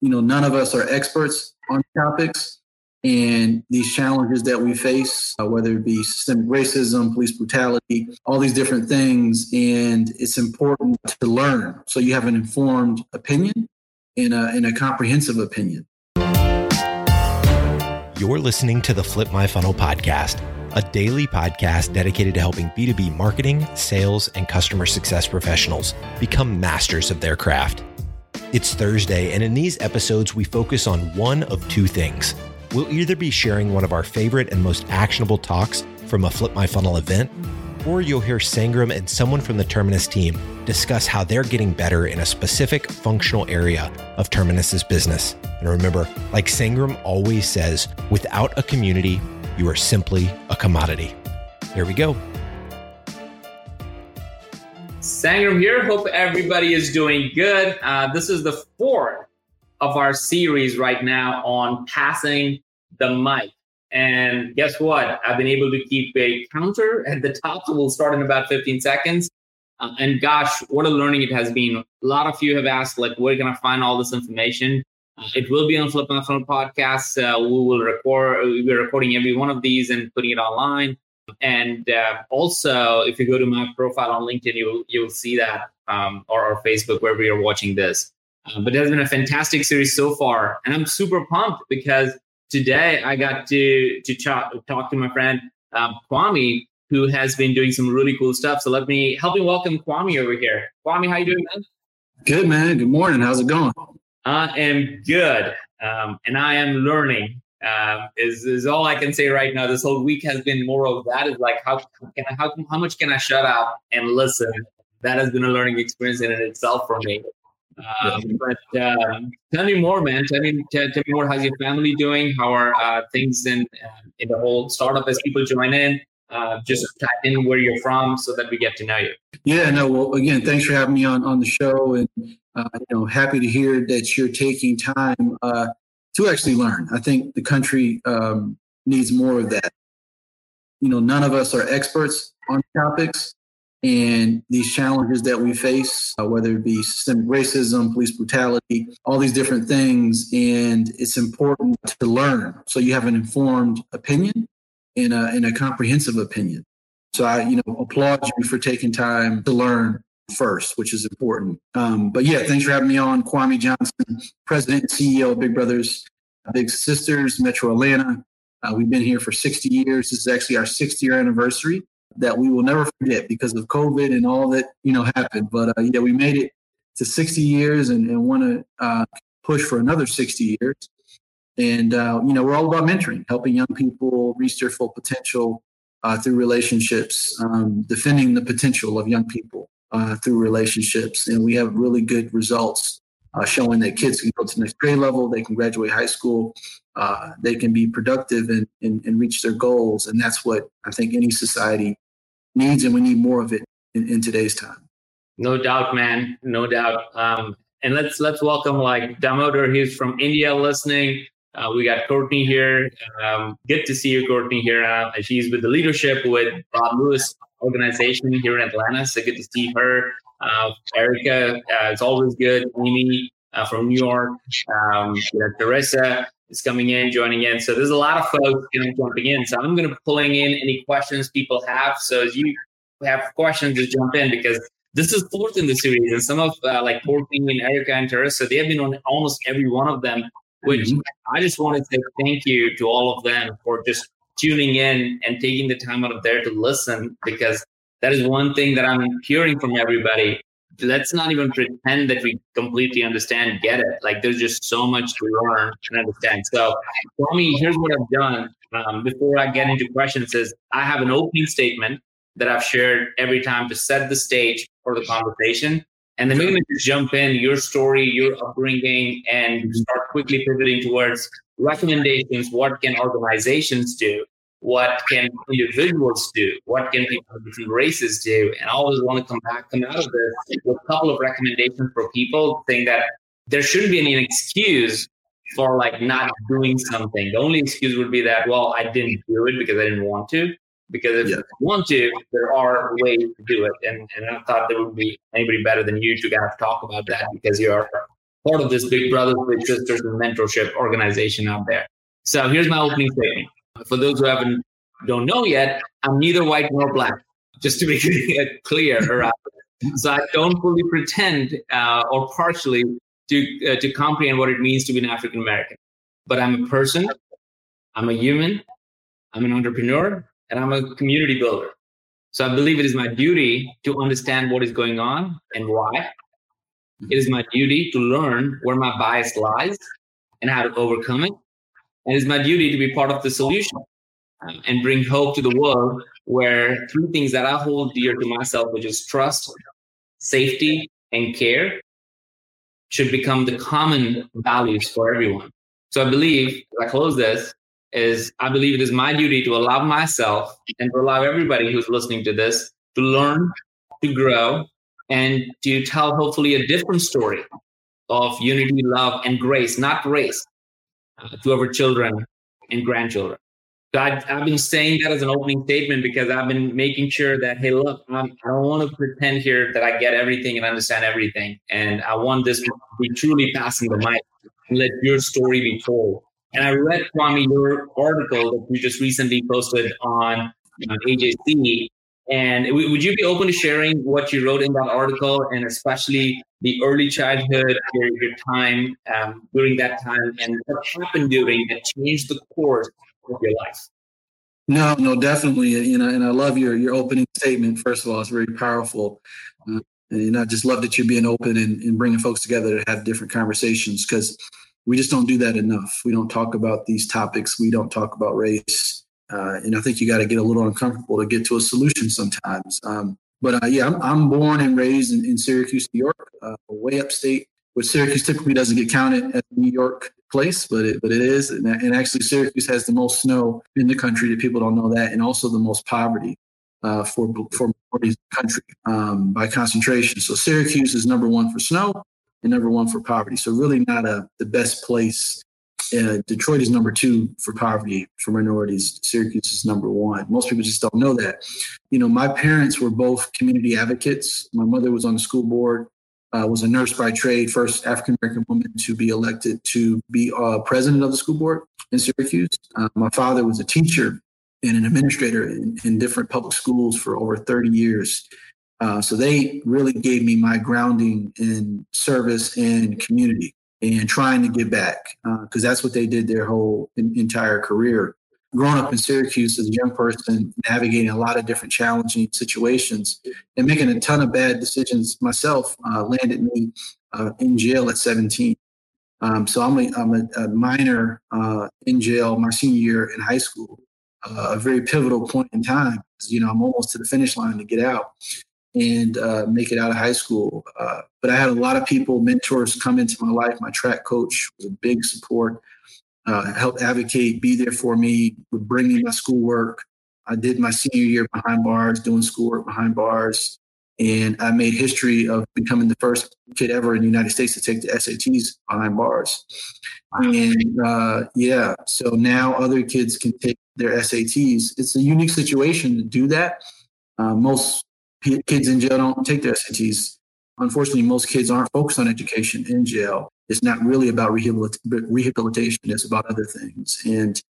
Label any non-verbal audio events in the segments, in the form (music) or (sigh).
you know, none of us are experts on topics. And these challenges that we face, uh, whether it be systemic racism, police brutality, all these different things. And it's important to learn so you have an informed opinion and a, and a comprehensive opinion. You're listening to the Flip My Funnel podcast, a daily podcast dedicated to helping B2B marketing, sales, and customer success professionals become masters of their craft. It's Thursday, and in these episodes, we focus on one of two things. We'll either be sharing one of our favorite and most actionable talks from a Flip My Funnel event, or you'll hear Sangram and someone from the Terminus team discuss how they're getting better in a specific functional area of Terminus's business. And remember, like Sangram always says, without a community, you are simply a commodity. There we go. Sangram here. Hope everybody is doing good. Uh, this is the fourth of our series right now on passing the mic. And guess what? I've been able to keep a counter at the top, so we'll start in about 15 seconds. Uh, and gosh, what a learning it has been. A lot of you have asked, like, where can I find all this information? Uh, it will be on Flip My Funnel podcast. Uh, we will record, we'll be recording every one of these and putting it online. And uh, also, if you go to my profile on LinkedIn, you'll you'll see that, um, or, or Facebook, wherever you're watching this. Uh, but it has been a fantastic series so far, and I'm super pumped because today I got to to talk, talk to my friend um, Kwame, who has been doing some really cool stuff. So let me help me welcome Kwame over here. Kwame, how you doing, man? Good, man. Good morning. How's it going? I am good, um, and I am learning um, is is all I can say right now. This whole week has been more of that. Is like how can I, how how much can I shut up and listen? That has been a learning experience in itself for me. Um, but um, tell me more, man. Tell me tell, tell, me more. How's your family doing? How are uh, things in uh, in the whole startup as people join in? Uh, just type in where you're from so that we get to know you. Yeah, no. Well, again, thanks for having me on on the show, and uh, you know, happy to hear that you're taking time uh, to actually learn. I think the country um, needs more of that. You know, none of us are experts on topics, and these challenges that we face, uh, whether it be systemic racism, police brutality, all these different things, and it's important to learn so you have an informed opinion and a, and a comprehensive opinion. So I, you know, applaud you for taking time to learn first, which is important. Um, but yeah, thanks for having me on. Kwame Johnson, President and CEO of Big Brothers Big Sisters, Metro Atlanta. Uh, we've been here for 60 years. This is actually our 60 year anniversary that we will never forget because of COVID and all that you know happened. But uh, yeah, we made it to 60 years and, and want to uh, push for another 60 years. And uh, you know, we're all about mentoring, helping young people reach their full potential uh, through relationships, um, defending the potential of young people uh, through relationships, and we have really good results uh, showing that kids can go to the next grade level, they can graduate high school, uh, they can be productive and, and, and, reach their goals. And that's what I think any society needs, and we need more of it in, in today's time. No doubt, man. No doubt. Um, and let's let's welcome like Damodar. He's from India listening. Uh, we got Courtney here. Um, good to see you, Courtney, here. Uh, she's with the leadership with Bob Lewis organization here in Atlanta. So good to see her. Uh, Erica, uh, it's always good. Amy uh, from New York. Um, you know, Teresa is coming in, joining in. So there's a lot of folks you know, jumping in. So I'm going to be pulling in any questions people have. So as you have questions, just jump in because this is fourth in the series, and some of uh, like Courtney and Erica and Teresa, they have been on almost every one of them. Which mm-hmm. I just want to say thank you to all of them for just tuning in and taking the time out of there to listen because that is one thing that I'm hearing from everybody. Let's not even pretend that we completely understand, get it. Like there's just so much to learn and understand. So for me, here's what I've done. Um, before I get into questions, is I have an opening statement that I've shared every time to set the stage for the conversation. And then we're going to just jump in your story, your upbringing, and start quickly pivoting towards recommendations. What can organizations do? what can individuals do? What can people of different races do? And I always want to come back, come out of this with a couple of recommendations for people saying that there shouldn't be any excuse for like not doing something. The only excuse would be that, well, I didn't do it because I didn't want to. Because if yeah. you want to, there are ways to do it. And, and I thought there would be anybody better than you to kind of talk about that because you're part of this Big Brothers, Big Sisters, and mentorship organization out there. So here's my opening statement. For those who haven't don't know yet, I'm neither white nor black. Just to be (laughs) clear, so I don't fully pretend uh, or partially to uh, to comprehend what it means to be an African American. But I'm a person. I'm a human. I'm an entrepreneur, and I'm a community builder. So I believe it is my duty to understand what is going on and why. It is my duty to learn where my bias lies and how to overcome it. And it is my duty to be part of the solution um, and bring hope to the world where three things that I hold dear to myself, which is trust, safety, and care, should become the common values for everyone. So I believe, I close this, is I believe it is my duty to allow myself and to allow everybody who's listening to this to learn, to grow, and to tell hopefully a different story of unity, love, and grace, not race, uh, to our children and grandchildren. So I, have been saying that as an opening statement because I've been making sure that, hey, look, I'm, I do not want to pretend here that I get everything and understand everything. And I want this to be truly passing the mic and let your story be told. And I read, Kwame, your article that you just recently posted on, on AJC. And would you be open to sharing what you wrote in that article and especially the early childhood, your, your time um, during that time and what happened during that changed the course of your life? No, no, definitely. You know, and I love your your opening statement. First of all, it's very powerful, uh, and I just love that you're being open and, and bringing folks together to have different conversations because we just don't do that enough. We don't talk about these topics. We don't talk about race, uh, and I think you got to get a little uncomfortable to get to a solution sometimes. Um, but uh, yeah, I'm, I'm, born and raised in, in Syracuse, New York, uh, way upstate, which Syracuse typically doesn't get counted as New York place, but it, but it is. And, and, actually, Syracuse has the most snow in the country. That people don't know that, and also the most poverty uh, for for majorities of the country um, by concentration. So Syracuse is number one for snow and number one for poverty. So really not a the best place. Uh, Detroit is number two for poverty for minorities. Syracuse is number one. Most people just don't know that. You know, my parents were both community advocates. My mother was on the school board uh, was a nurse by trade, first African American woman to be elected to be uh, president of the school board in Syracuse. Uh, my father was a teacher and an administrator in, in different public schools for over 30 years. Uh, so they really gave me my grounding in service and community and trying to give back because uh, that's what they did their whole in, entire career growing up in Syracuse as a young person, navigating a lot of different challenging situations and making a ton of bad decisions myself uh, landed me uh, in jail at 17. Um, so I'm a, I'm a, a minor uh, in jail my senior year in high school, uh, a very pivotal point in time. You know, I'm almost to the finish line to get out and uh, make it out of high school. Uh, but I had a lot of people, mentors come into my life. My track coach was a big support uh, help advocate, be there for me, would bring me my schoolwork. I did my senior year behind bars, doing schoolwork behind bars. And I made history of becoming the first kid ever in the United States to take the SATs behind bars. And uh, yeah, so now other kids can take their SATs. It's a unique situation to do that. Uh, most kids in jail don't take their SATs. Unfortunately, most kids aren't focused on education in jail it's not really about rehabilitation. It's about other things. And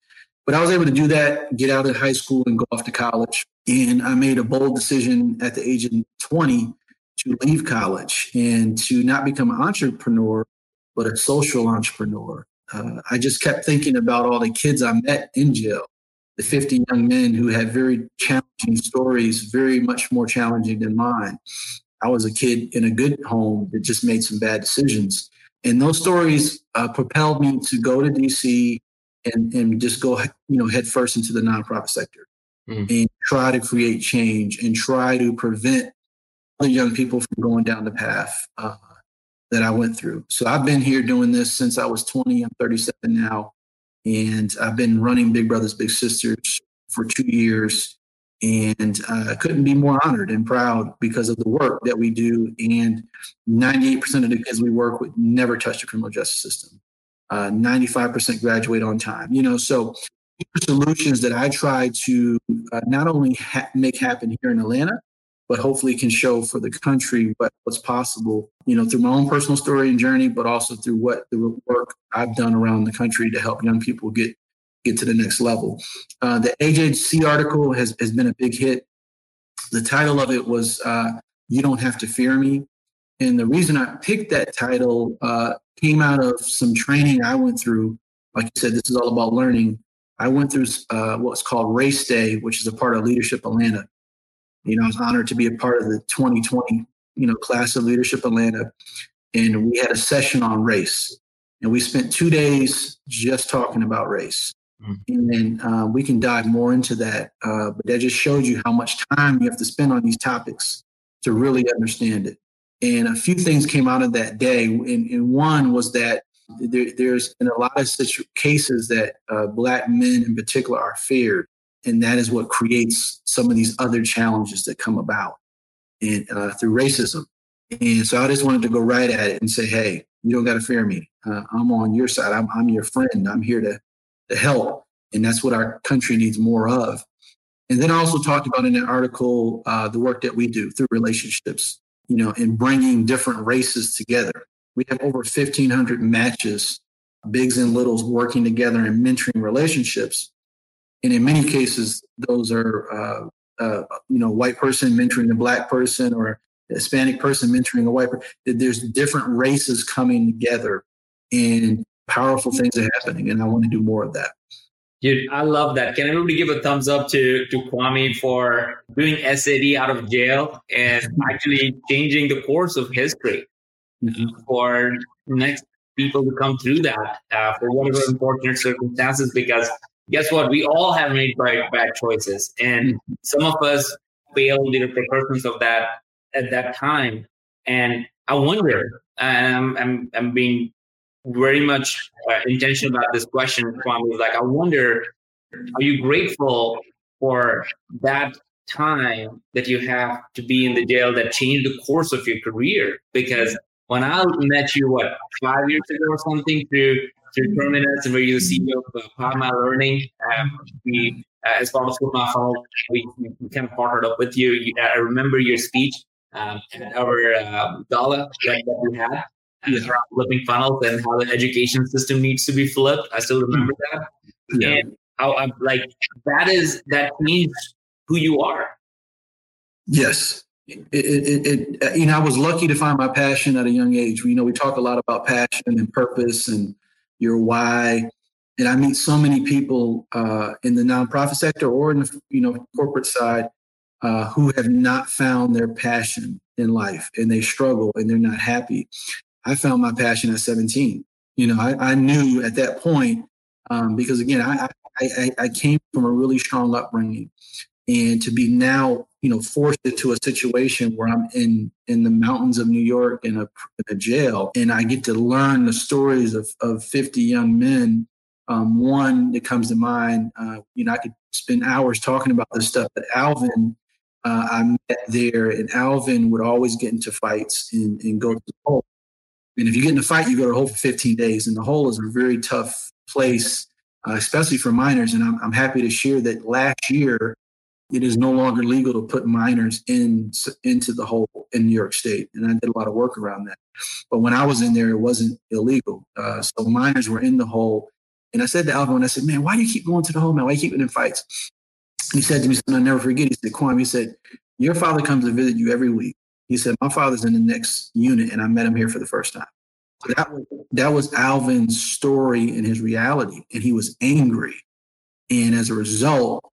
but I was able to do that, get out of high school and go off to college. And I made a bold decision at the age of 20 to leave college and to not become an entrepreneur, but a social entrepreneur. Uh, I just kept thinking about all the kids I met in jail, the 50 young men who had very challenging stories, very much more challenging than mine. I was a kid in a good home that just made some bad decisions. And those stories uh, propelled me to go to DC and, and just go, you know, head first into the nonprofit sector mm. and try to create change and try to prevent other young people from going down the path uh, that I went through. So I've been here doing this since I was 20. I'm 37 now. And I've been running Big Brothers Big Sisters for two years. And I uh, couldn't be more honored and proud because of the work that we do. And 98% of the kids we work with never touch the criminal justice system. Uh, 95% graduate on time. You know, so solutions that I try to uh, not only ha- make happen here in Atlanta, but hopefully can show for the country what, what's possible, you know, through my own personal story and journey, but also through what the work I've done around the country to help young people get get to the next level. Uh, the AJC article has, has been a big hit. The title of it was uh, You Don't Have to Fear Me. And the reason I picked that title uh, came out of some training I went through. Like you said, this is all about learning. I went through uh, what's called Race Day, which is a part of Leadership Atlanta. You know, I was honored to be a part of the 2020, you know, class of Leadership Atlanta. And we had a session on race. And we spent two days just talking about race. Mm-hmm. And uh, we can dive more into that. Uh, but that just shows you how much time you have to spend on these topics to really understand it. And a few things came out of that day. And, and one was that there, there's in a lot of cases that uh, Black men in particular are feared. And that is what creates some of these other challenges that come about and, uh, through racism. And so I just wanted to go right at it and say, hey, you don't got to fear me. Uh, I'm on your side. I'm, I'm your friend. I'm here to to help. And that's what our country needs more of. And then I also talked about in that article uh, the work that we do through relationships, you know, in bringing different races together. We have over 1,500 matches, bigs and littles working together and mentoring relationships. And in many cases, those are, uh, uh, you know, white person mentoring a black person or Hispanic person mentoring a white person. There's different races coming together. And powerful things are happening, and I want to do more of that. Dude, I love that. Can everybody give a thumbs up to, to Kwame for doing SAT out of jail and actually changing the course of history mm-hmm. for next people to come through that uh, for whatever unfortunate circumstances? Because guess what? We all have made bad, bad choices, and mm-hmm. some of us failed the repercussions of that at that time. And I wonder, um, I'm, I'm being very much uh, intentional about this question, Kwame. Like, I wonder, are you grateful for that time that you have to be in the jail that changed the course of your career? Because when I met you, what, five years ago or something, through Terminus and where you're the CEO of uh, PowerMyLearning, um, we, uh, as part of My Funnel, we, we kind of partnered up with you. you I remember your speech um, at our uh, gala that, that we had yeah. around flipping funnels and how the education system needs to be flipped. I still remember mm. that. Yeah. And how I'm like, that is, that means who you are. Yes. It, it, it, uh, you know, I was lucky to find my passion at a young age. You know, we talk a lot about passion and purpose and your why. And I meet so many people uh, in the nonprofit sector or in the you know corporate side uh, who have not found their passion in life and they struggle and they're not happy. I found my passion at 17. You know, I, I knew at that point um, because again, I, I, I came from a really strong upbringing, and to be now, you know, forced into a situation where I'm in in the mountains of New York in a, in a jail, and I get to learn the stories of of 50 young men. Um, one that comes to mind, uh, you know, I could spend hours talking about this stuff, but Alvin uh, I met there, and Alvin would always get into fights and, and go to the hole. And if you get in a fight, you go to the hole for 15 days. And the hole is a very tough place, uh, especially for minors. And I'm, I'm happy to share that last year, it is no longer legal to put minors in into the hole in New York State, and I did a lot of work around that. But when I was in there, it wasn't illegal. Uh, so minors were in the hole, and I said to Alvin, I said, "Man, why do you keep going to the hole, man? Why do you keep getting in fights?" He said to me, "I'll never forget." He said, "Kwame," he said, "Your father comes to visit you every week. He said, My father's in the next unit, and I met him here for the first time. So that that was Alvin's story and his reality. And he was angry. And as a result,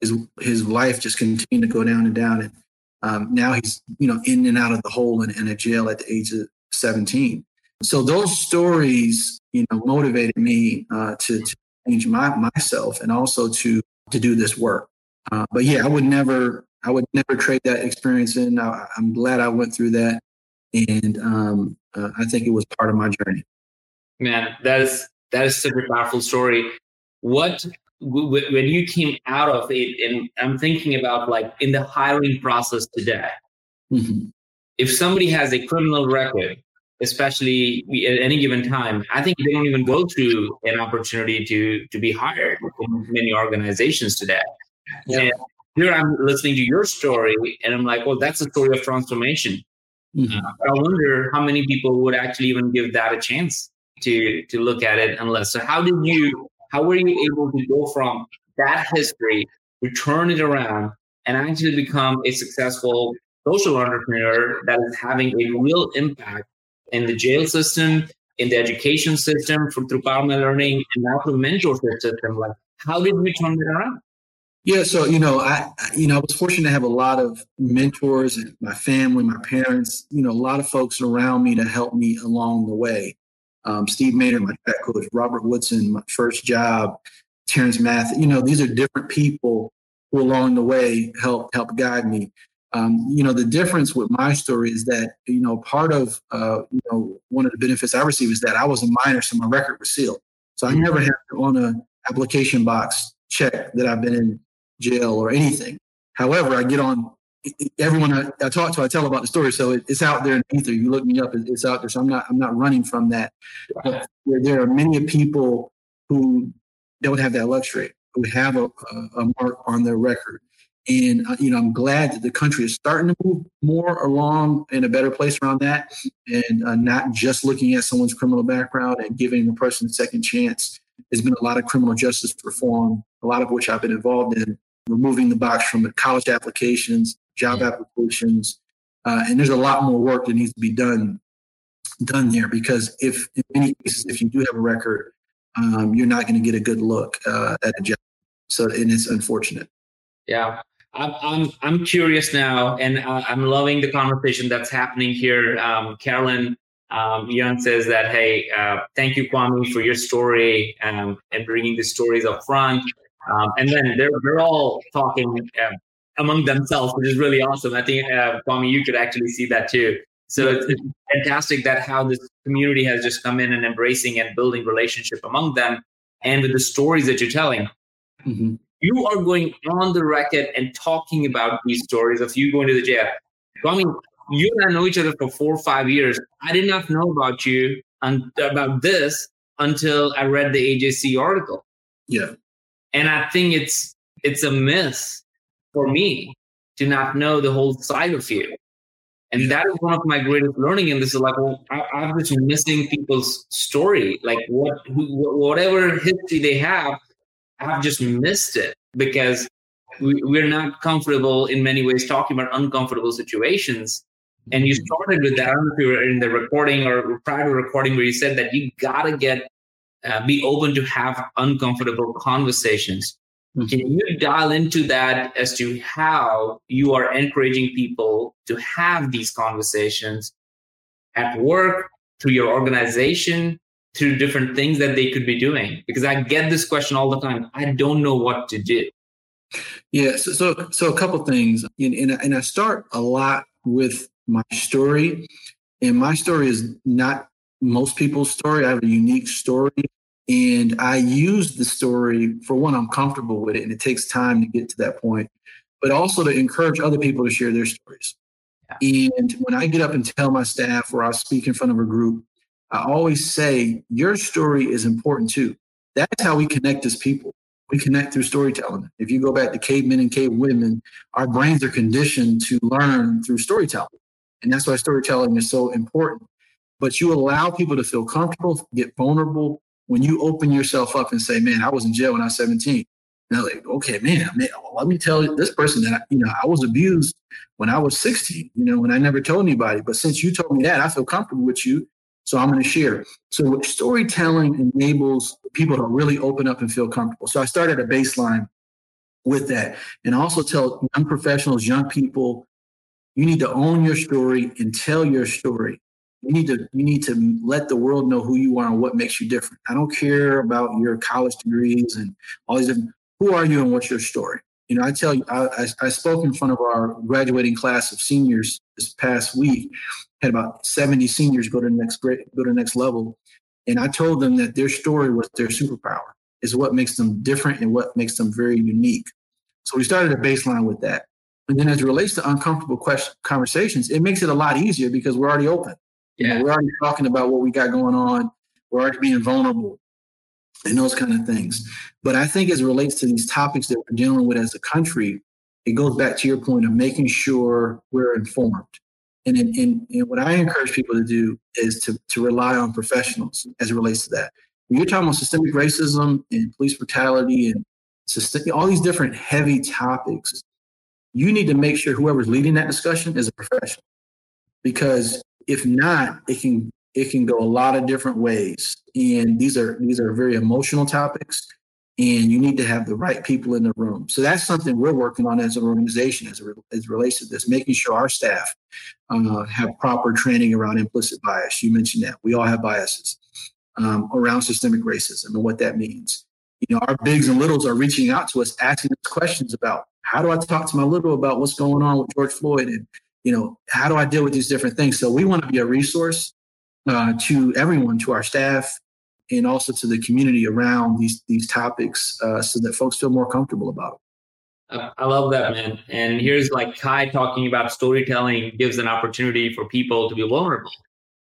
his, his life just continued to go down and down. And um, now he's, you know, in and out of the hole in, in a jail at the age of 17. So those stories, you know, motivated me uh, to, to change my, myself and also to to do this work. Uh, but yeah, I would never I would never trade that experience in. I, am glad I went through that, and um, uh, I think it was part of my journey. Man, that is that is such a powerful story. What when you came out of it, and I'm thinking about like in the hiring process today. Mm-hmm. If somebody has a criminal record, especially at any given time, I think they don't even go through an opportunity to to be hired in many organizations today. Yeah. And here I'm listening to your story, and I'm like, well, that's a story of transformation. Mm-hmm. Uh, I wonder how many people would actually even give that a chance to to look at it unless. So how did you? How were you able to go from that history, to turn it around, and actually become a successful social entrepreneur that is having a real impact in the jail system, in the education system, for, through Power Learning, and now through mentorship system? Like, how did we turn it around? Yeah, so you know, I you know, I was fortunate to have a lot of mentors and my family, my parents, you know, a lot of folks around me to help me along the way. Um, Steve Maynard, my track coach, Robert Woodson, my first job, Terrence Math, you know, these are different people who along the way help help guide me. Um, you know, the difference with my story is that, you know, part of, uh, you know, one of the benefits I received is that I was a minor, so my record was sealed. So I never had to on a application box check that I've been in jail or anything. However, I get on everyone I, I talk to, I tell about the story. So it, it's out there in the ether. You look me up, it, it's out there. So I'm not, I'm not running from that. But there, there, are many people who don't have that luxury, who have a, a, mark on their record. And, uh, you know, I'm glad that the country is starting to move more along in a better place around that and uh, not just looking at someone's criminal background and giving the person a second chance. There's been a lot of criminal justice reform, a lot of which I've been involved in removing the box from the college applications, job applications, uh, and there's a lot more work that needs to be done done there because if in many cases if you do have a record, um, you're not going to get a good look uh, at a job. So and it's unfortunate. Yeah. I'm, I'm, I'm curious now, and I'm loving the conversation that's happening here. Um, Carolyn um, Young says that, hey, uh, thank you, Kwame, for your story um, and bringing the stories up front. Um, and then they're, they're all talking uh, among themselves, which is really awesome. I think, uh, Kwame, you could actually see that too. So it's, it's, fantastic that how this community has just come in and embracing and building relationship among them. And with the stories that you're telling, mm-hmm. you are going on the record and talking about these stories of you going to the jail. Kwame, you and I know each other for four or five years. I did not know about you and about this until I read the AJC article. Yeah. And I think it's it's a miss for me to not know the whole side of you. And that is one of my greatest learning. And this is like, well, I, am just missing people's story. Like what, whatever history they have, I've just missed it because we, we're not comfortable in many ways talking about uncomfortable situations. And you started with that. I don't know if you were in the recording or prior to recording where you said that you gotta get uh, be open to have uncomfortable conversations. Mm-hmm. Can you dial into that as to how you are encouraging people to have these conversations at work, through your organization, through different things that they could be doing? Because I get this question all the time. I don't know what to do. Yeah, so so, so a couple things, and, and, and I start a lot with my story, and my story is not most people's story. I have a unique story. And I use the story for one, I'm comfortable with it, and it takes time to get to that point, but also to encourage other people to share their stories. Yeah. And when I get up and tell my staff or I speak in front of a group, I always say, Your story is important too. That's how we connect as people. We connect through storytelling. If you go back to cavemen and cave women, our brains are conditioned to learn through storytelling. And that's why storytelling is so important but you allow people to feel comfortable, get vulnerable. When you open yourself up and say, man, I was in jail when I was 17. And they're like, okay, man, man let me tell this person that, you know, I was abused when I was 16, you know, and I never told anybody. But since you told me that, I feel comfortable with you. So I'm going to share. So storytelling enables people to really open up and feel comfortable. So I started a baseline with that. And also tell young professionals, young people, you need to own your story and tell your story you need to you need to let the world know who you are and what makes you different. I don't care about your college degrees and all these different. Who are you and what's your story? You know, I tell you, I, I, I spoke in front of our graduating class of seniors this past week. Had about seventy seniors go to the next grade, go to the next level, and I told them that their story was their superpower. Is what makes them different and what makes them very unique. So we started a baseline with that. And then as it relates to uncomfortable question, conversations, it makes it a lot easier because we're already open. Yeah. You know, we're already talking about what we got going on. We're already being vulnerable and those kind of things. But I think as it relates to these topics that we're dealing with as a country, it goes back to your point of making sure we're informed. And, in, in, and what I encourage people to do is to, to rely on professionals as it relates to that. When you're talking about systemic racism and police brutality and system, all these different heavy topics, you need to make sure whoever's leading that discussion is a professional. Because if not, it can it can go a lot of different ways. And these are these are very emotional topics and you need to have the right people in the room. So that's something we're working on as an organization as it, as relates to this, making sure our staff uh, have proper training around implicit bias. You mentioned that. We all have biases um, around systemic racism and what that means. You know, our bigs and littles are reaching out to us, asking us questions about how do I talk to my little about what's going on with George Floyd and, you know, how do I deal with these different things? So we want to be a resource uh, to everyone, to our staff, and also to the community around these these topics uh, so that folks feel more comfortable about it. I love that, man. And here's like Kai talking about storytelling gives an opportunity for people to be vulnerable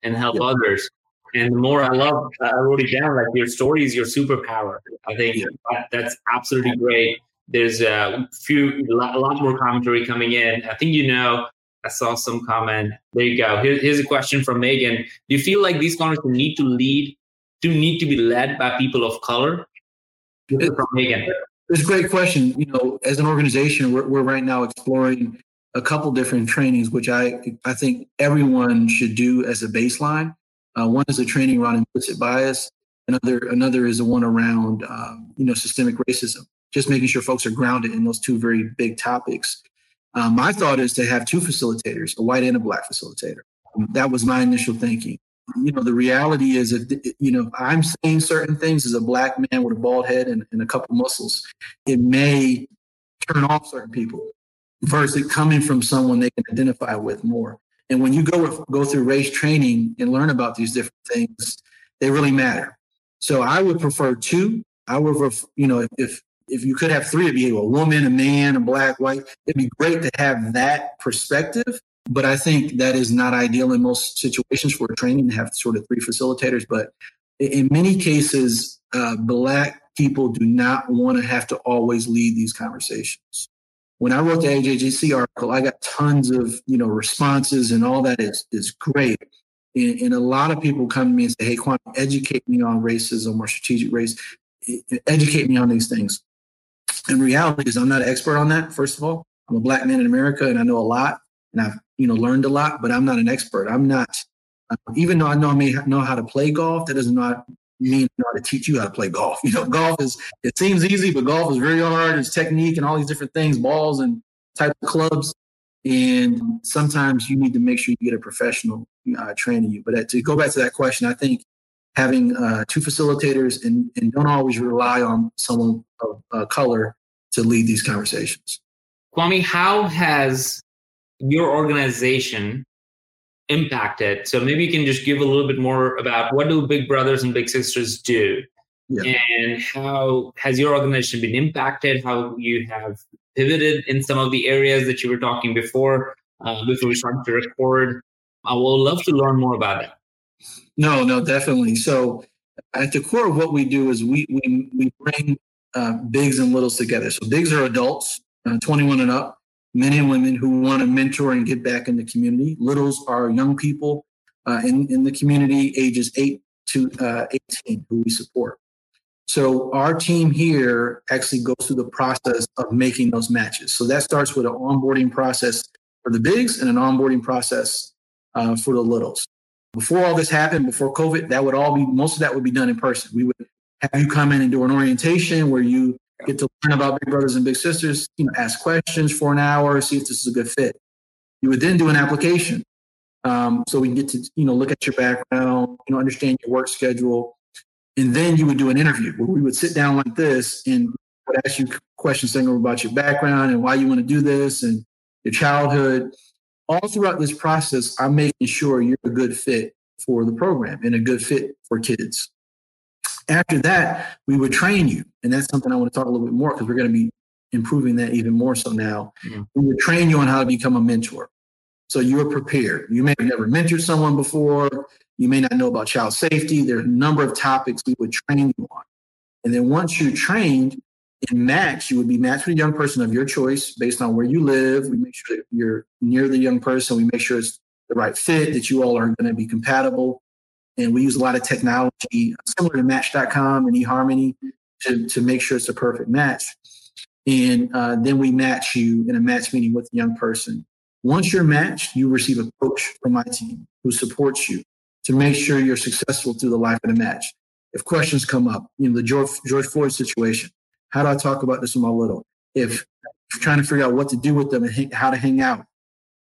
and help others. And the more I love, I wrote it down like your story is your superpower. I think that, that's absolutely great. There's a few, a lot more commentary coming in. I think you know, I saw some comment. There you go. Here, here's a question from Megan. Do you feel like these conversations need to lead do need to be led by people of color? Megan. It's a great question. You know, as an organization, we're, we're right now exploring a couple different trainings, which I I think everyone should do as a baseline. Uh, one is a training around implicit bias. Another another is the one around um, you know systemic racism. Just making sure folks are grounded in those two very big topics. Um, my thought is to have two facilitators, a white and a black facilitator. That was my initial thinking you know, the reality is that, you know, I'm saying certain things as a black man with a bald head and, and a couple muscles, it may turn off certain people versus coming from someone they can identify with more. And when you go go through race training and learn about these different things, they really matter. So I would prefer two. I would, you know, if if you could have three, it'd be a woman, a man, a black, white. It'd be great to have that perspective but I think that is not ideal in most situations for training to have sort of three facilitators. But in many cases, uh, Black people do not want to have to always lead these conversations. When I wrote the AJC article, I got tons of you know responses, and all that is is great. And, and a lot of people come to me and say, "Hey, Kwame, educate me on racism or strategic race. Educate me on these things." And reality is, I'm not an expert on that. First of all, I'm a black man in America, and I know a lot and I've you know learned a lot, but I'm not an expert. I'm not uh, even though I know I may know how to play golf. That does not mean I know how to teach you how to play golf. (laughs) You know, golf is it seems easy, but golf is very hard. It's technique and all these different things, balls and type of clubs. And sometimes you need to make sure you get a professional uh, training you. But to go back to that question, I think having uh, two facilitators and, and don't always rely on someone of uh, color to lead these conversations. Kwame, how has your organization impacted? So maybe you can just give a little bit more about what do Big Brothers and Big Sisters do, yeah. and how has your organization been impacted? How you have pivoted in some of the areas that you were talking before uh, before we started to record. I would love to learn more about that. No, no, definitely. So at the core of what we do is we we we bring uh, bigs and littles together. So bigs are adults, uh, 21 and up men and women who want to mentor and get back in the community. Littles are young people uh, in, in the community, ages 8 to uh, 18, who we support. So our team here actually goes through the process of making those matches. So that starts with an onboarding process for the bigs and an onboarding process uh, for the littles. Before all this happened, before COVID, that would all be most of that would be done in person. We would have you come in and do an orientation where you get to learn about Big Brothers and Big Sisters, you know, ask questions for an hour, see if this is a good fit. You would then do an application. Um, so we get to, you know, look at your background, you know, understand your work schedule. And then you would do an interview where we would sit down like this and would ask you questions saying about your background and why you want to do this and your childhood. All throughout this process, I'm making sure you're a good fit for the program and a good fit for kids. After that, we would train you. And that's something I want to talk a little bit more because we're going to be improving that even more so now. Mm-hmm. We would train you on how to become a mentor. So you're prepared. You may have never mentored someone before. You may not know about child safety. There are a number of topics we would train you on. And then once you're trained, in match, you would be matched with a young person of your choice based on where you live. We make sure that you're near the young person. We make sure it's the right fit, that you all are going to be compatible. And we use a lot of technology similar to Match.com and eHarmony to, to make sure it's a perfect match. And uh, then we match you in a match meeting with a young person. Once you're matched, you receive a coach from my team who supports you to make sure you're successful through the life of the match. If questions come up, you know, the George, George Floyd situation, how do I talk about this with my little? If trying to figure out what to do with them and how to hang out.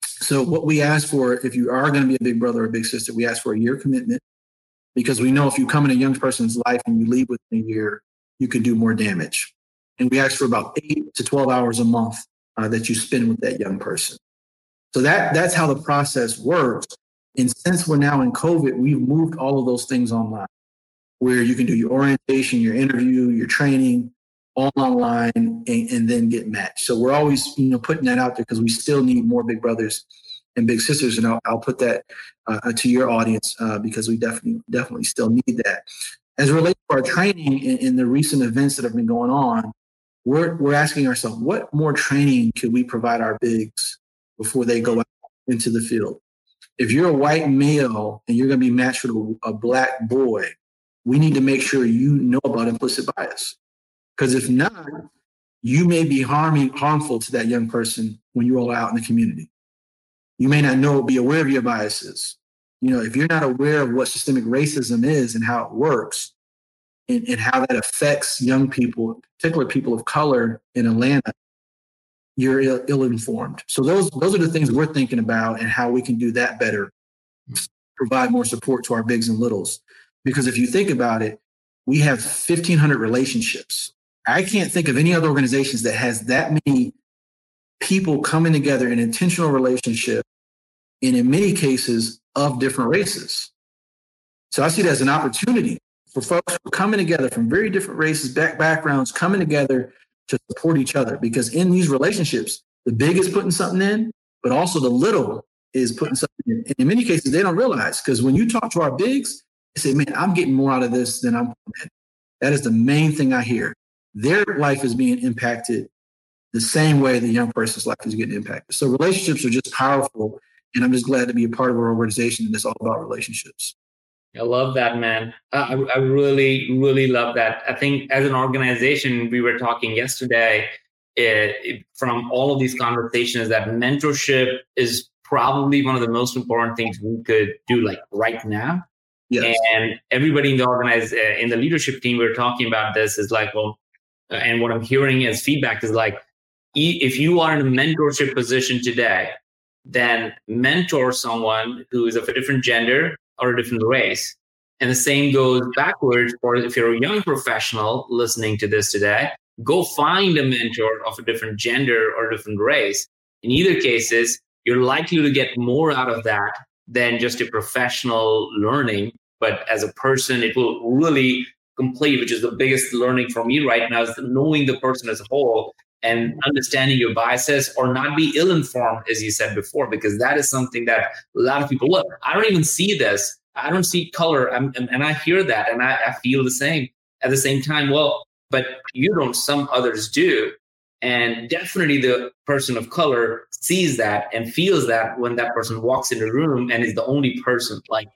So what we ask for, if you are going to be a big brother or a big sister, we ask for a year commitment because we know if you come in a young person's life and you leave within a year, you can do more damage. And we ask for about eight to 12 hours a month uh, that you spend with that young person. So that that's how the process works. And since we're now in COVID, we've moved all of those things online where you can do your orientation, your interview, your training, all online and, and, then get matched. So we're always, you know, putting that out there because we still need more big brothers and big sisters. And I'll, I'll put that uh, to your audience uh, because we definitely, definitely still need that. As relates to our training in, the recent events that have been going on, we're, we're asking ourselves, what more training could we provide our bigs before they go out into the field? If you're a white male and you're going to be matched with a, a black boy, we need to make sure you know about implicit bias because if not, you may be harming harmful to that young person when you're all out in the community. You may not know, be aware of your biases. You know, if you're not aware of what systemic racism is and how it works and, and how that affects young people, particularly people of color in Atlanta, you're Ill, informed. So those those are the things we're thinking about and how we can do that better, hmm. provide more support to our bigs and littles. Because if you think about it, we have 1,500 relationships I can't think of any other organizations that has that many people coming together in intentional relationship and in many cases of different races. So I see it as an opportunity for folks coming together from very different races, back backgrounds, coming together to support each other. Because in these relationships, the big is putting something in, but also the little is putting something in. And in many cases, they don't realize because when you talk to our bigs, they say, man, I'm getting more out of this than I'm. That is the main thing I hear their life is being impacted the same way the young person's life is getting impacted. So relationships are just powerful. And I'm just glad to be a part of our organization that's all about relationships. I love that, man. I, I really, really love that. I think as an organization, we were talking yesterday it, it, from all of these conversations that mentorship is probably one of the most important things we could do like right now. Yes. And everybody in the organize uh, in the leadership team, we we're talking about this is like, well, Uh, and what I'm hearing as feedback is like, if you are in a mentorship position today, then mentor someone who is of a different gender or a different race. And the same goes backwards for if you're a young professional listening to this today, go find a mentor of a different gender or a different race. In either cases, you're likely to get more out of that than just a professional learning. But as a person, it will really complete, which is the biggest learning for me right now, is knowing the person as a whole and understanding your biases or not be ill informed, as you said before, because that is something that a lot of people look. I don't even see this. I don't see color. and, and I hear that and I, I feel the same. At the same time, well, but you don't, some others do. And definitely the person of color sees that and feels that when that person walks in the room and is the only person. Like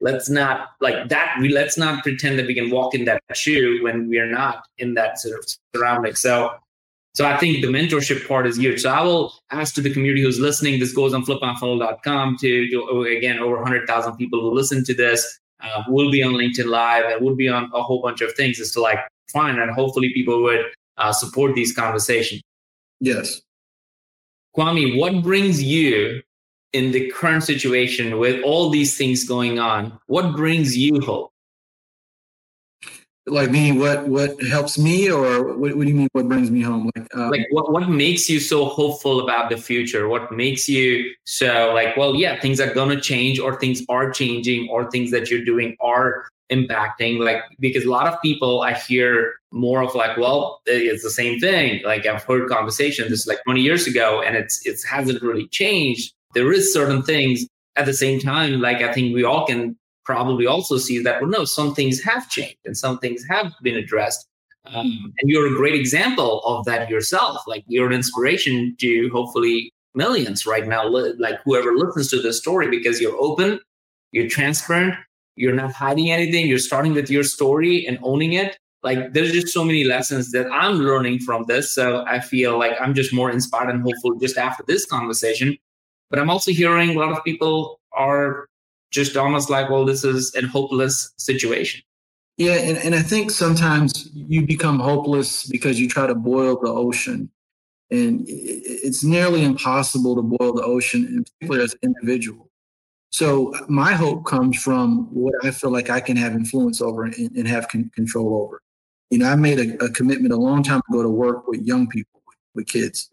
let's not like that we let's not pretend that we can walk in that shoe when we are not in that sort of surrounding. So so i think the mentorship part is huge. So i will ask to the community who's listening this goes on flipmyfunnel.com to, to again over 100000 people who listen to this uh, will be on linkedin live and will be on a whole bunch of things is to like find and hopefully people would uh, support these conversations. Yes. Kwame what brings you in the current situation with all these things going on what brings you hope? Like me what what helps me or what, what do you mean what brings me home? Like um, like what, what makes you so hopeful about the future? What makes you so like well yeah things are gonna change or things are changing or things that you're doing are impacting like because a lot of people i hear more of like well it's the same thing. Like i've heard conversations this like 20 years ago and it's it hasn't really changed there is certain things at the same time like i think we all can probably also see that well no some things have changed and some things have been addressed Um, and you're a great example of that yourself. Like you're an inspiration to hopefully millions right now, like whoever listens to this story, because you're open, you're transparent, you're not hiding anything, you're starting with your story and owning it. Like there's just so many lessons that I'm learning from this. So I feel like I'm just more inspired and hopeful just after this conversation. But I'm also hearing a lot of people are just almost like, well, this is a hopeless situation. Yeah, and, and I think sometimes you become hopeless because you try to boil the ocean. And it's nearly impossible to boil the ocean, in particular as an individual. So my hope comes from what I feel like I can have influence over and, and have con- control over. You know, I made a, a, commitment a long time ago to work with young people, with, with kids.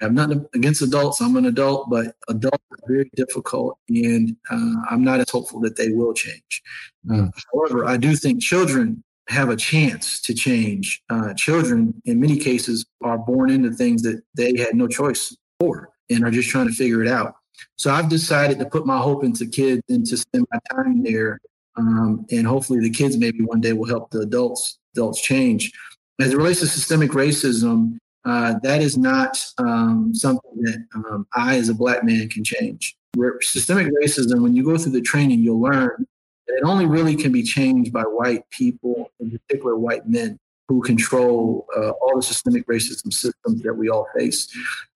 I have nothing against adults. I'm an adult, but adults are very difficult, and uh, I'm not as hopeful that they will change. Uh, however, I do think children have a chance to change. Uh, children, in many cases, are born into things that they had no choice for and are just trying to figure it out. So I've decided to put my hope into kids and to spend my time there. Um, and hopefully the kids maybe one day will help the adults adults change. As it relates to systemic racism, uh, that is not um, something that um, I, as a black man, can change. Systemic racism, when you go through the training, you'll learn that it only really can be changed by white people, in particular white men who control uh, all the systemic racism systems that we all face.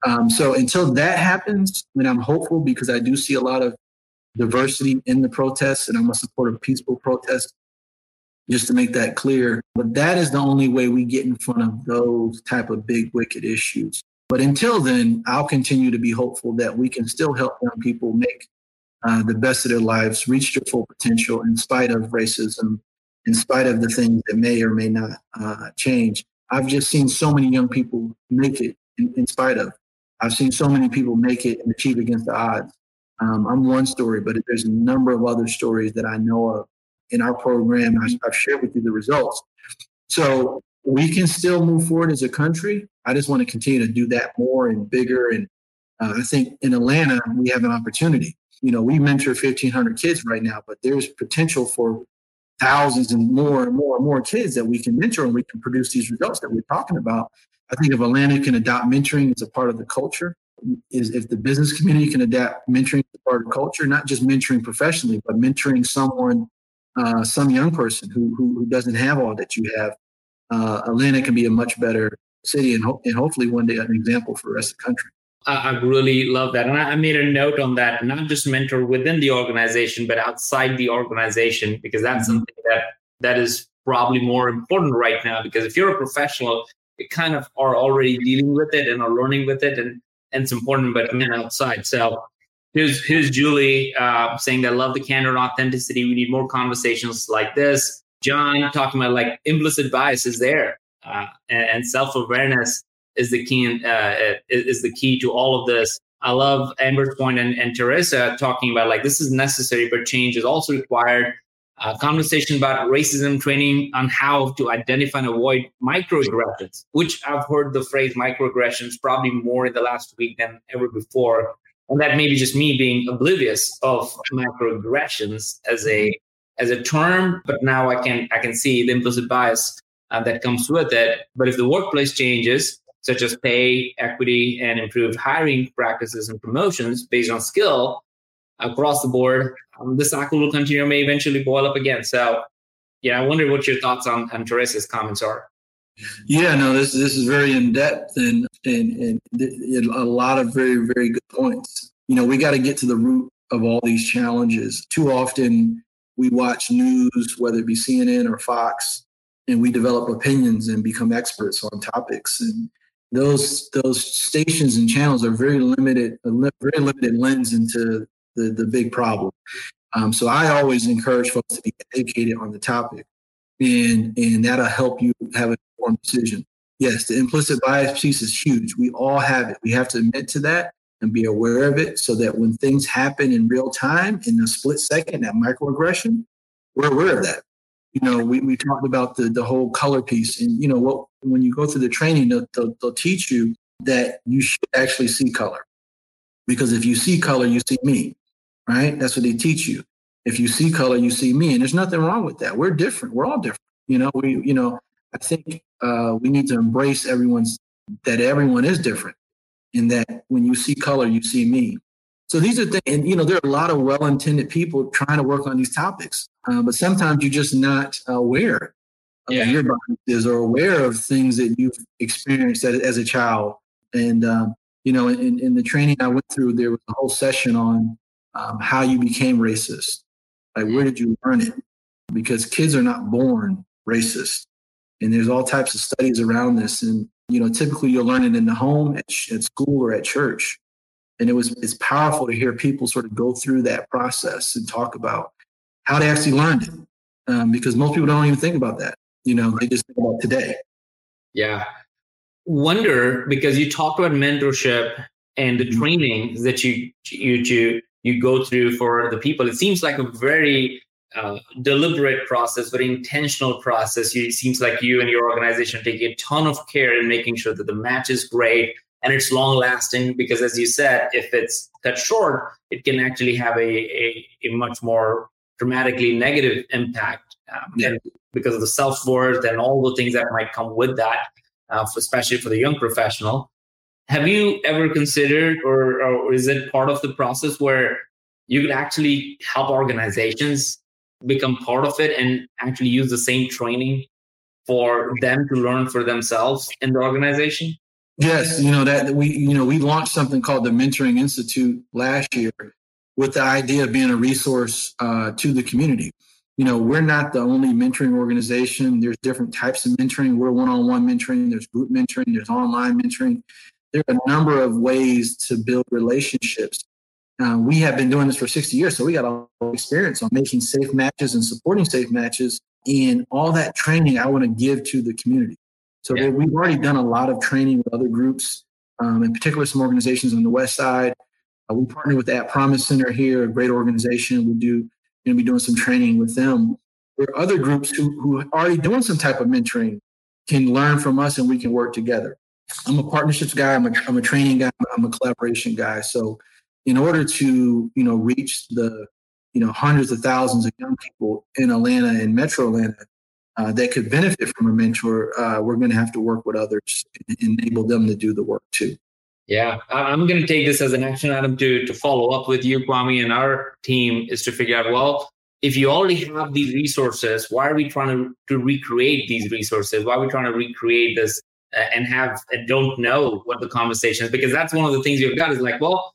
Um, so until that happens, I mean, I'm hopeful because I do see a lot of diversity in the protests, and I'm a supporter of peaceful protests just to make that clear. But that is the only way we get in front of those type of big wicked issues. But until then, I'll continue to be hopeful that we can still help young people make uh, the best of their lives, reach their full potential in spite of racism, in spite of the things that may or may not uh, change. I've just seen so many young people make it in, in, spite of. I've seen so many people make it and achieve against the odds. Um, I'm one story, but there's a number of other stories that I know of in our program. I've shared with you the results. So we can still move forward as a country. I just want to continue to do that more and bigger. And uh, I think in Atlanta, we have an opportunity. You know, we mentor 1,500 kids right now, but there's potential for thousands and more and more and more kids that we can mentor and we can produce these results that we're talking about. I think if Atlanta can adopt mentoring as a part of the culture, is if the business community can adapt mentoring as a part of culture, not just mentoring professionally, but mentoring someone uh, some young person who, who, who doesn't have all that you have, uh, Atlanta can be a much better city and, ho- and hopefully one day an example for the rest of the country. I really love that. And I made a note on that, not just mentor within the organization, but outside the organization, because that's mm-hmm. something that that is probably more important right now. Because if you're a professional, you kind of are already dealing with it and are learning with it. And, and it's important, but I outside. So Here's, here's Julie uh, saying that love the candor and authenticity. We need more conversations like this. John talking about like implicit bias is there, uh, and, and self awareness is the key. Uh, is the key to all of this. I love Amber's point and, and Teresa talking about like this is necessary, but change is also required. Conversation about racism training on how to identify and avoid microaggressions, which I've heard the phrase microaggressions probably more in the last week than ever before and that may be just me being oblivious of microaggressions as a as a term but now i can i can see the implicit bias uh, that comes with it. But if the workplace changes such as pay equity and improved hiring practices and promotions based on skill across the board um, the cycle will continue may eventually boil up again. So yeah i wonder what your thoughts on, on teresa's comments are yeah, no, this this is very in depth and and, and a lot of very very good points. You know, we got to get to the root of all these challenges. Too often we watch news, whether it be CNN or Fox, and we develop opinions and become experts on topics. And those those stations and channels are very limited, a very limited lens into the the big problem. Um, so I always encourage folks to be educated on the topic, and and that'll help you have an informed decision. Yes, the implicit bias piece is huge. We all have it. We have to admit to that and be aware of it so that when things happen in real time, in a split second, that microaggression, we're aware of that. You know, we, we talked about the, the whole color piece. And, you know, what when you go through the training, they'll, they'll, they'll teach you that you should actually see color. Because if you see color, you see me, right? That's what they teach you. If you see color, you see me. And there's nothing wrong with that. We're different. We're all different. You know, we, you know, I think uh, we need to embrace everyone's that everyone is different, and that when you see color, you see me. So these are things, and you know, there are a lot of well-intended people trying to work on these topics, uh, but sometimes you're just not aware of yeah. your biases or aware of things that you've experienced as, as a child. And um, you know, in, in, the training I went through, there was a whole session on um, how you became racist. Like, where did you learn it? Because kids are not born racist, and there's all types of studies around this. And you know, typically you'll learn it in the home, at, at school, or at church and it was it's powerful to hear people sort of go through that process and talk about how they actually learned it um, because most people don't even think about that you know they just think about today yeah wonder because you talked about mentorship and the mm-hmm. trainings that you you you you go through for the people it seems like a very uh, deliberate process, very intentional process. You, it seems like you and your organization are taking a ton of care in making sure that the match is great, and it's long lasting because as you said if it's cut short it can actually have a, a, a much more dramatically negative impact um, yeah. because of the self-worth and all the things that might come with that uh, especially for the young professional have you ever considered or, or is it part of the process where you could actually help organizations become part of it and actually use the same training for them to learn for themselves in the organization Yes, you know that we you know we launched something called the Mentoring Institute last year with the idea of being a resource uh, to the community. You know, we're not the only mentoring organization. There's different types of mentoring. We're one-on-one mentoring. There's group mentoring. There's online mentoring. There are a number of ways to build relationships. Uh, we have been doing this for 60 years, so we got a lot of experience on making safe matches and supporting safe matches. And all that training I want to give to the community. So yeah. we've already done a lot of training with other groups, um, in particular some organizations on the west side. Uh, we partner with that Promise Center here, a great organization. We do going to be doing some training with them. There are other groups who who are already doing some type of mentoring can learn from us and we can work together. I'm a partnerships guy. I'm a, I'm a training guy. I'm a collaboration guy. So in order to you know reach the you know hundreds of thousands of young people in Atlanta and Metro Atlanta uh, that could benefit from a mentor, uh, we're going to have to work with others and enable them to do the work too. Yeah, I'm going to take this as an action item to to follow up with you, Kwame, and our team is to figure out well, if you already have these resources, why are we trying to, to recreate these resources? Why are we trying to recreate this uh, and have and don't know what the conversation is? Because that's one of the things you've got is like, well,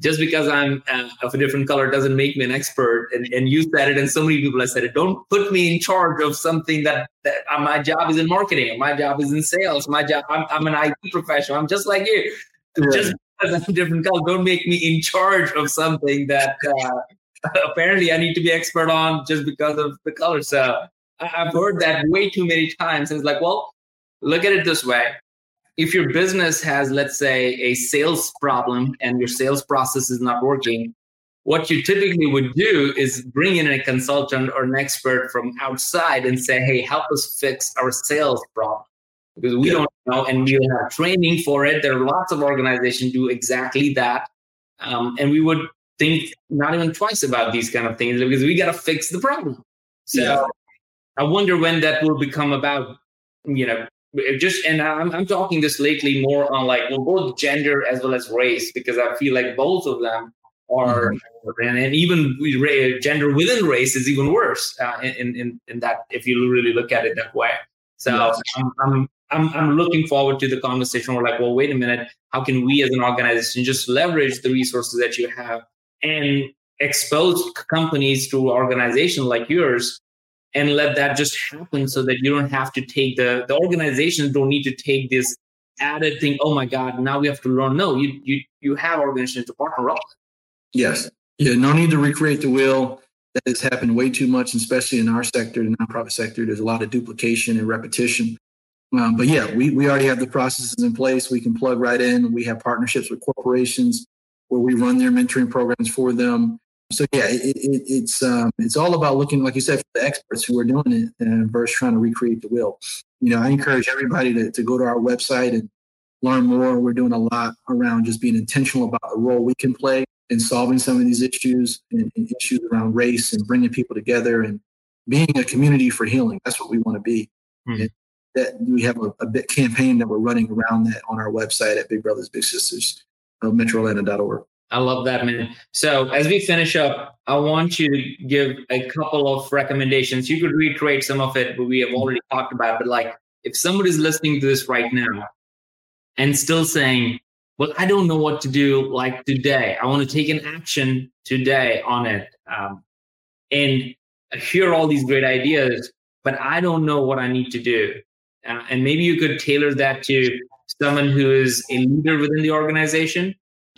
just because I'm uh, of a different color doesn't make me an expert. And, and you said it, and so many people have said it. Don't put me in charge of something that, that uh, my job is in marketing, my job is in sales, my job, I'm, I'm an IT professional. I'm just like you. Yeah. Just because I'm a different color, don't make me in charge of something that uh, (laughs) apparently I need to be expert on just because of the color. So I've heard that way too many times. And it's like, well, look at it this way if your business has, let's say, a sales problem and your sales process is not working, what you typically would do is bring in a consultant or an expert from outside and say, hey, help us fix our sales problem. Because we yeah. don't know and we have training for it. There are lots of organizations do exactly that. Um, and we would think not even twice about these kind of things because we got to fix the problem. So yeah. I wonder when that will become about, you know, just and I'm, I'm talking this lately more on like well both gender as well as race because i feel like both of them are mm-hmm. and, and even gender within race is even worse uh, in, in in that if you really look at it that way so yes. I'm, I'm i'm i'm looking forward to the conversation we're like well wait a minute how can we as an organization just leverage the resources that you have and expose companies to organizations like yours and let that just happen so that you don't have to take the the organizations don't need to take this added thing oh my god now we have to learn. No you you you have organizations to partner up yes. Yeah no need to recreate the wheel. That has happened way too much especially in our sector the nonprofit sector there's a lot of duplication and repetition. Um, but yeah we, we already have the processes in place. We can plug right in. We have partnerships with corporations where we run their mentoring programs for them so yeah, it, it, it's um, it's all about looking, like you said, for the experts who are doing it and versus trying to recreate the wheel. You know, I encourage everybody to, to go to our website and learn more. We're doing a lot around just being intentional about the role we can play in solving some of these issues and, and issues around race and bringing people together and being a community for healing. That's what we want to be. Mm. that we have a, a bit campaign that we're running around that on our website at Big Brothers Big Sisters of MetroAtlanta.org. I love that, man. So as we finish up, I want you to give a couple of recommendations. You could reiterate some of it, but we have already talked about. But like, if somebody's listening to this right now and still saying, "Well, I don't know what to do," like today, I want to take an action today on it, um, and hear all these great ideas, but I don't know what I need to do. Uh, and maybe you could tailor that to someone who is a leader within the organization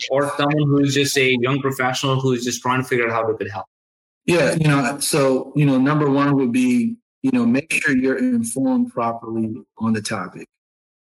or someone who's just a young professional who's just trying to figure out how they could help? Yeah, you know, so, you know, number one would be, you know, make sure you're informed properly on the topic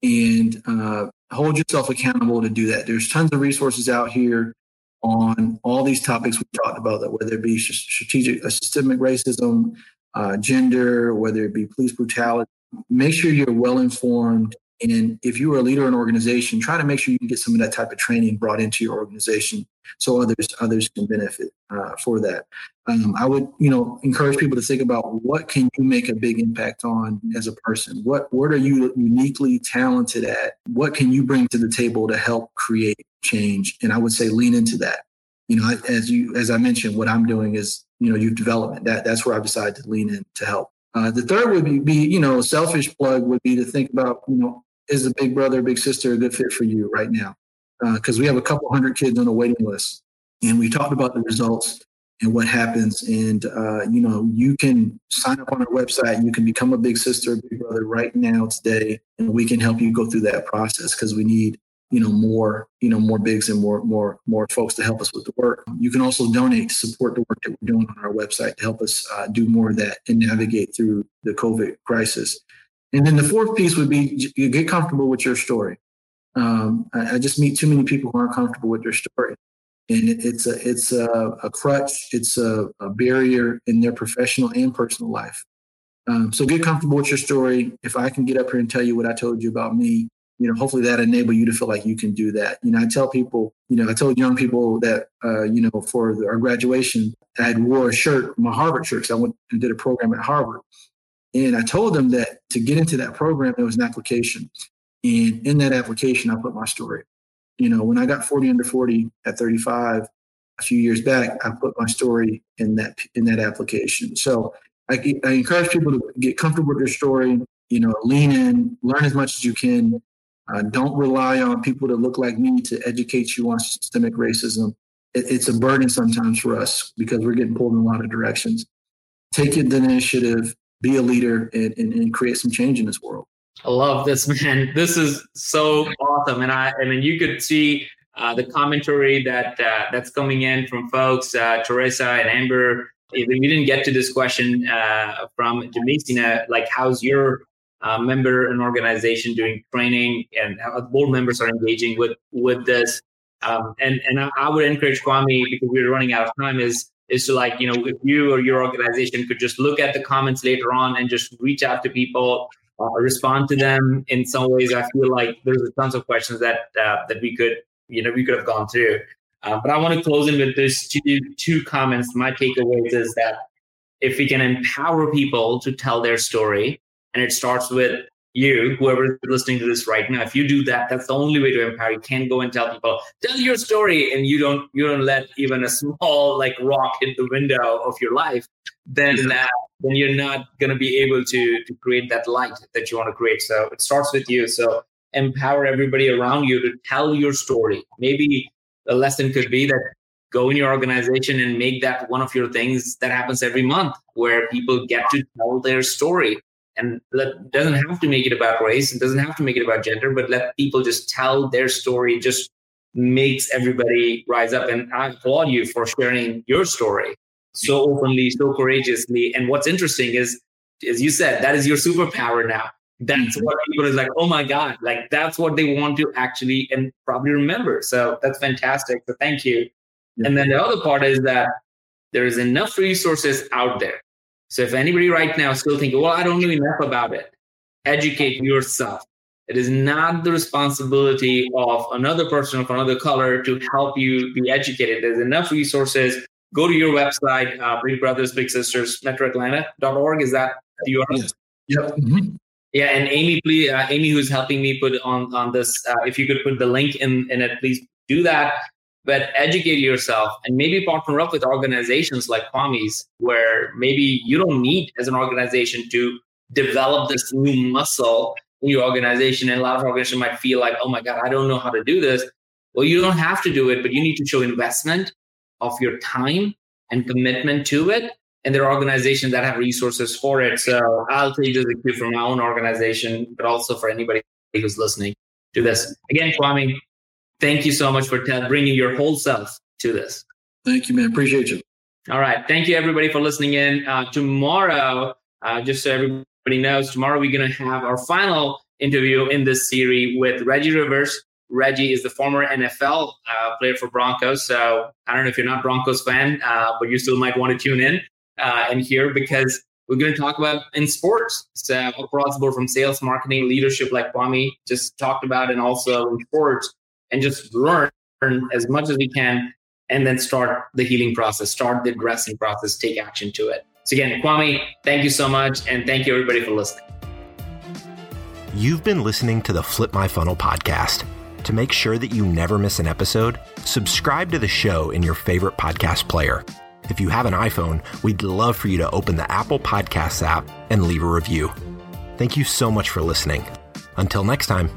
and uh, hold yourself accountable to do that. There's tons of resources out here on all these topics we talked about, that whether it be strategic, uh, systemic racism, uh, gender, whether it be police brutality. Make sure you're well informed and if you are a leader in an organization, try to make sure you can get some of that type of training brought into your organization so others others can benefit uh, for that. Um, I would, you know, encourage people to think about what can you make a big impact on as a person. What what are you uniquely talented at? What can you bring to the table to help create change? And I would say lean into that. You know, as you as I mentioned, what I'm doing is you know youth development. That that's where I've decided to lean in to help. Uh, the third would be, be, you know, selfish plug would be to think about, you know, is a big brother, big sister a good fit for you right now? Because uh, we have a couple hundred kids on a waiting list, and we talked about the results and what happens. And uh, you know, you can sign up on our website. You can become a big sister, big brother right now today, and we can help you go through that process because we need you know more you know more bigs and more more more folks to help us with the work you can also donate to support the work that we're doing on our website to help us uh, do more of that and navigate through the covid crisis and then the fourth piece would be you get comfortable with your story. Um, I, I, just meet too many people who aren't comfortable with their story, and it, it's a it's a, a crutch, it's a, a, barrier in their professional and personal life. Um, so get comfortable with your story. If I can get up here and tell you what I told you about me, you know, hopefully that enable you to feel like you can do that. You know, I tell people, you know, I told young people that, uh, you know, for the, our graduation, I had wore a shirt, my Harvard shirt, because I went and did a program at Harvard. And I told them that to get into that program, there was an application. And in that application, I put my story. You know, when I got 40 under 40 at 35 a few years back, I put my story in that in that application. So I, I encourage people to get comfortable with their story. You know, lean in, learn as much as you can. Uh, don't rely on people to look like me to educate you on systemic racism. It, it's a burden sometimes for us because we're getting pulled in a lot of directions. Take the initiative, be a leader and, and, and create some change in this world. I love this, (laughs) man. This is so awesome. And I, I mean, you could see uh, the commentary that uh, that's coming in from folks, uh, Teresa and Amber. Even we didn't get to this question uh, from Jamesina, like how's your uh, member and organization doing training and how board members are engaging with with this. Um, and and I, I, would encourage Kwame because we're running out of time is is to like you know if you or your organization could just look at the comments later on and just reach out to people uh, respond to them in some ways i feel like there's a tons of questions that uh, that we could you know we could have gone through. Uh, but i want to close in with this two two comments. My takeaways is that if we can empower people to tell their story and it starts with you, whoever is listening to this right now, if you do that, that's the only way to empower. You can't go and tell people, tell your story, and you don't you don't let even a small like rock hit the window of your life, then uh, then you're not gonna be able to to create that light that you want to create. So it starts with you. So empower everybody around you to tell your story. Maybe the lesson could be that go in your organization and make that one of your things that happens every month where people get to tell their story and let, doesn't have to make it about race it doesn't have to make it about gender but let people just tell their story just makes everybody rise up. And i applaud you for sharing your story so openly so courageously. And what's interesting is as you said that is your superpower now. That's mm-hmm. what people is like oh my god like that's what they want to actually and probably remember. So that's fantastic. So thank you. And then the other part is that there is enough resources out there so if anybody right now is still thinking, well, I don't know enough about it, educate yourself. It is not the responsibility of another person of another color to help you be educated. There's enough resources. Go to your website, uh, Big Brothers, Big Sisters, MetroAtlanta.org. Is that the URL? Yep. Mm-hmm. Yeah, and Amy, please, uh, Amy, who's helping me put on on this, uh, if you could put the link in in it, please do that. But educate yourself and maybe partner up with organizations like Kwame's, where maybe you don't need as an organization to develop this new muscle in your organization. And a lot of organizations might feel like, oh my God, I don't know how to do this. Well, you don't have to do it, but you need to show investment of your time and commitment to it. And there are organizations that have resources for it. So I'll take this cue from my own organization, but also for anybody who's listening to this. Again, Kwame, thank you so much for t- bringing your whole self to this. Thank you, man. Appreciate you. All right. Thank you, everybody, for listening in. Uh, tomorrow, uh, just so everybody knows, tomorrow we're going to have our final interview in this series with Reggie Rivers. Reggie is the former NFL uh, player for Broncos. So I don't know if you're not Broncos fan, uh, but you still might want to tune in uh, and hear because we're going to talk about in sports. So across the board from sales, marketing, leadership, like Kwame just talked about, and also in sports, and just learn as much as we can, and then start the healing process, start the addressing process, take action to it. So again, Kwame, thank you so much, and thank you everybody for listening. You've been listening to the Flip My Funnel podcast. To make sure that you never miss an episode, subscribe to the show in your favorite podcast player. If you have an iPhone, we'd love for you to open the Apple Podcasts app and leave a review. Thank you so much for listening. Until next time.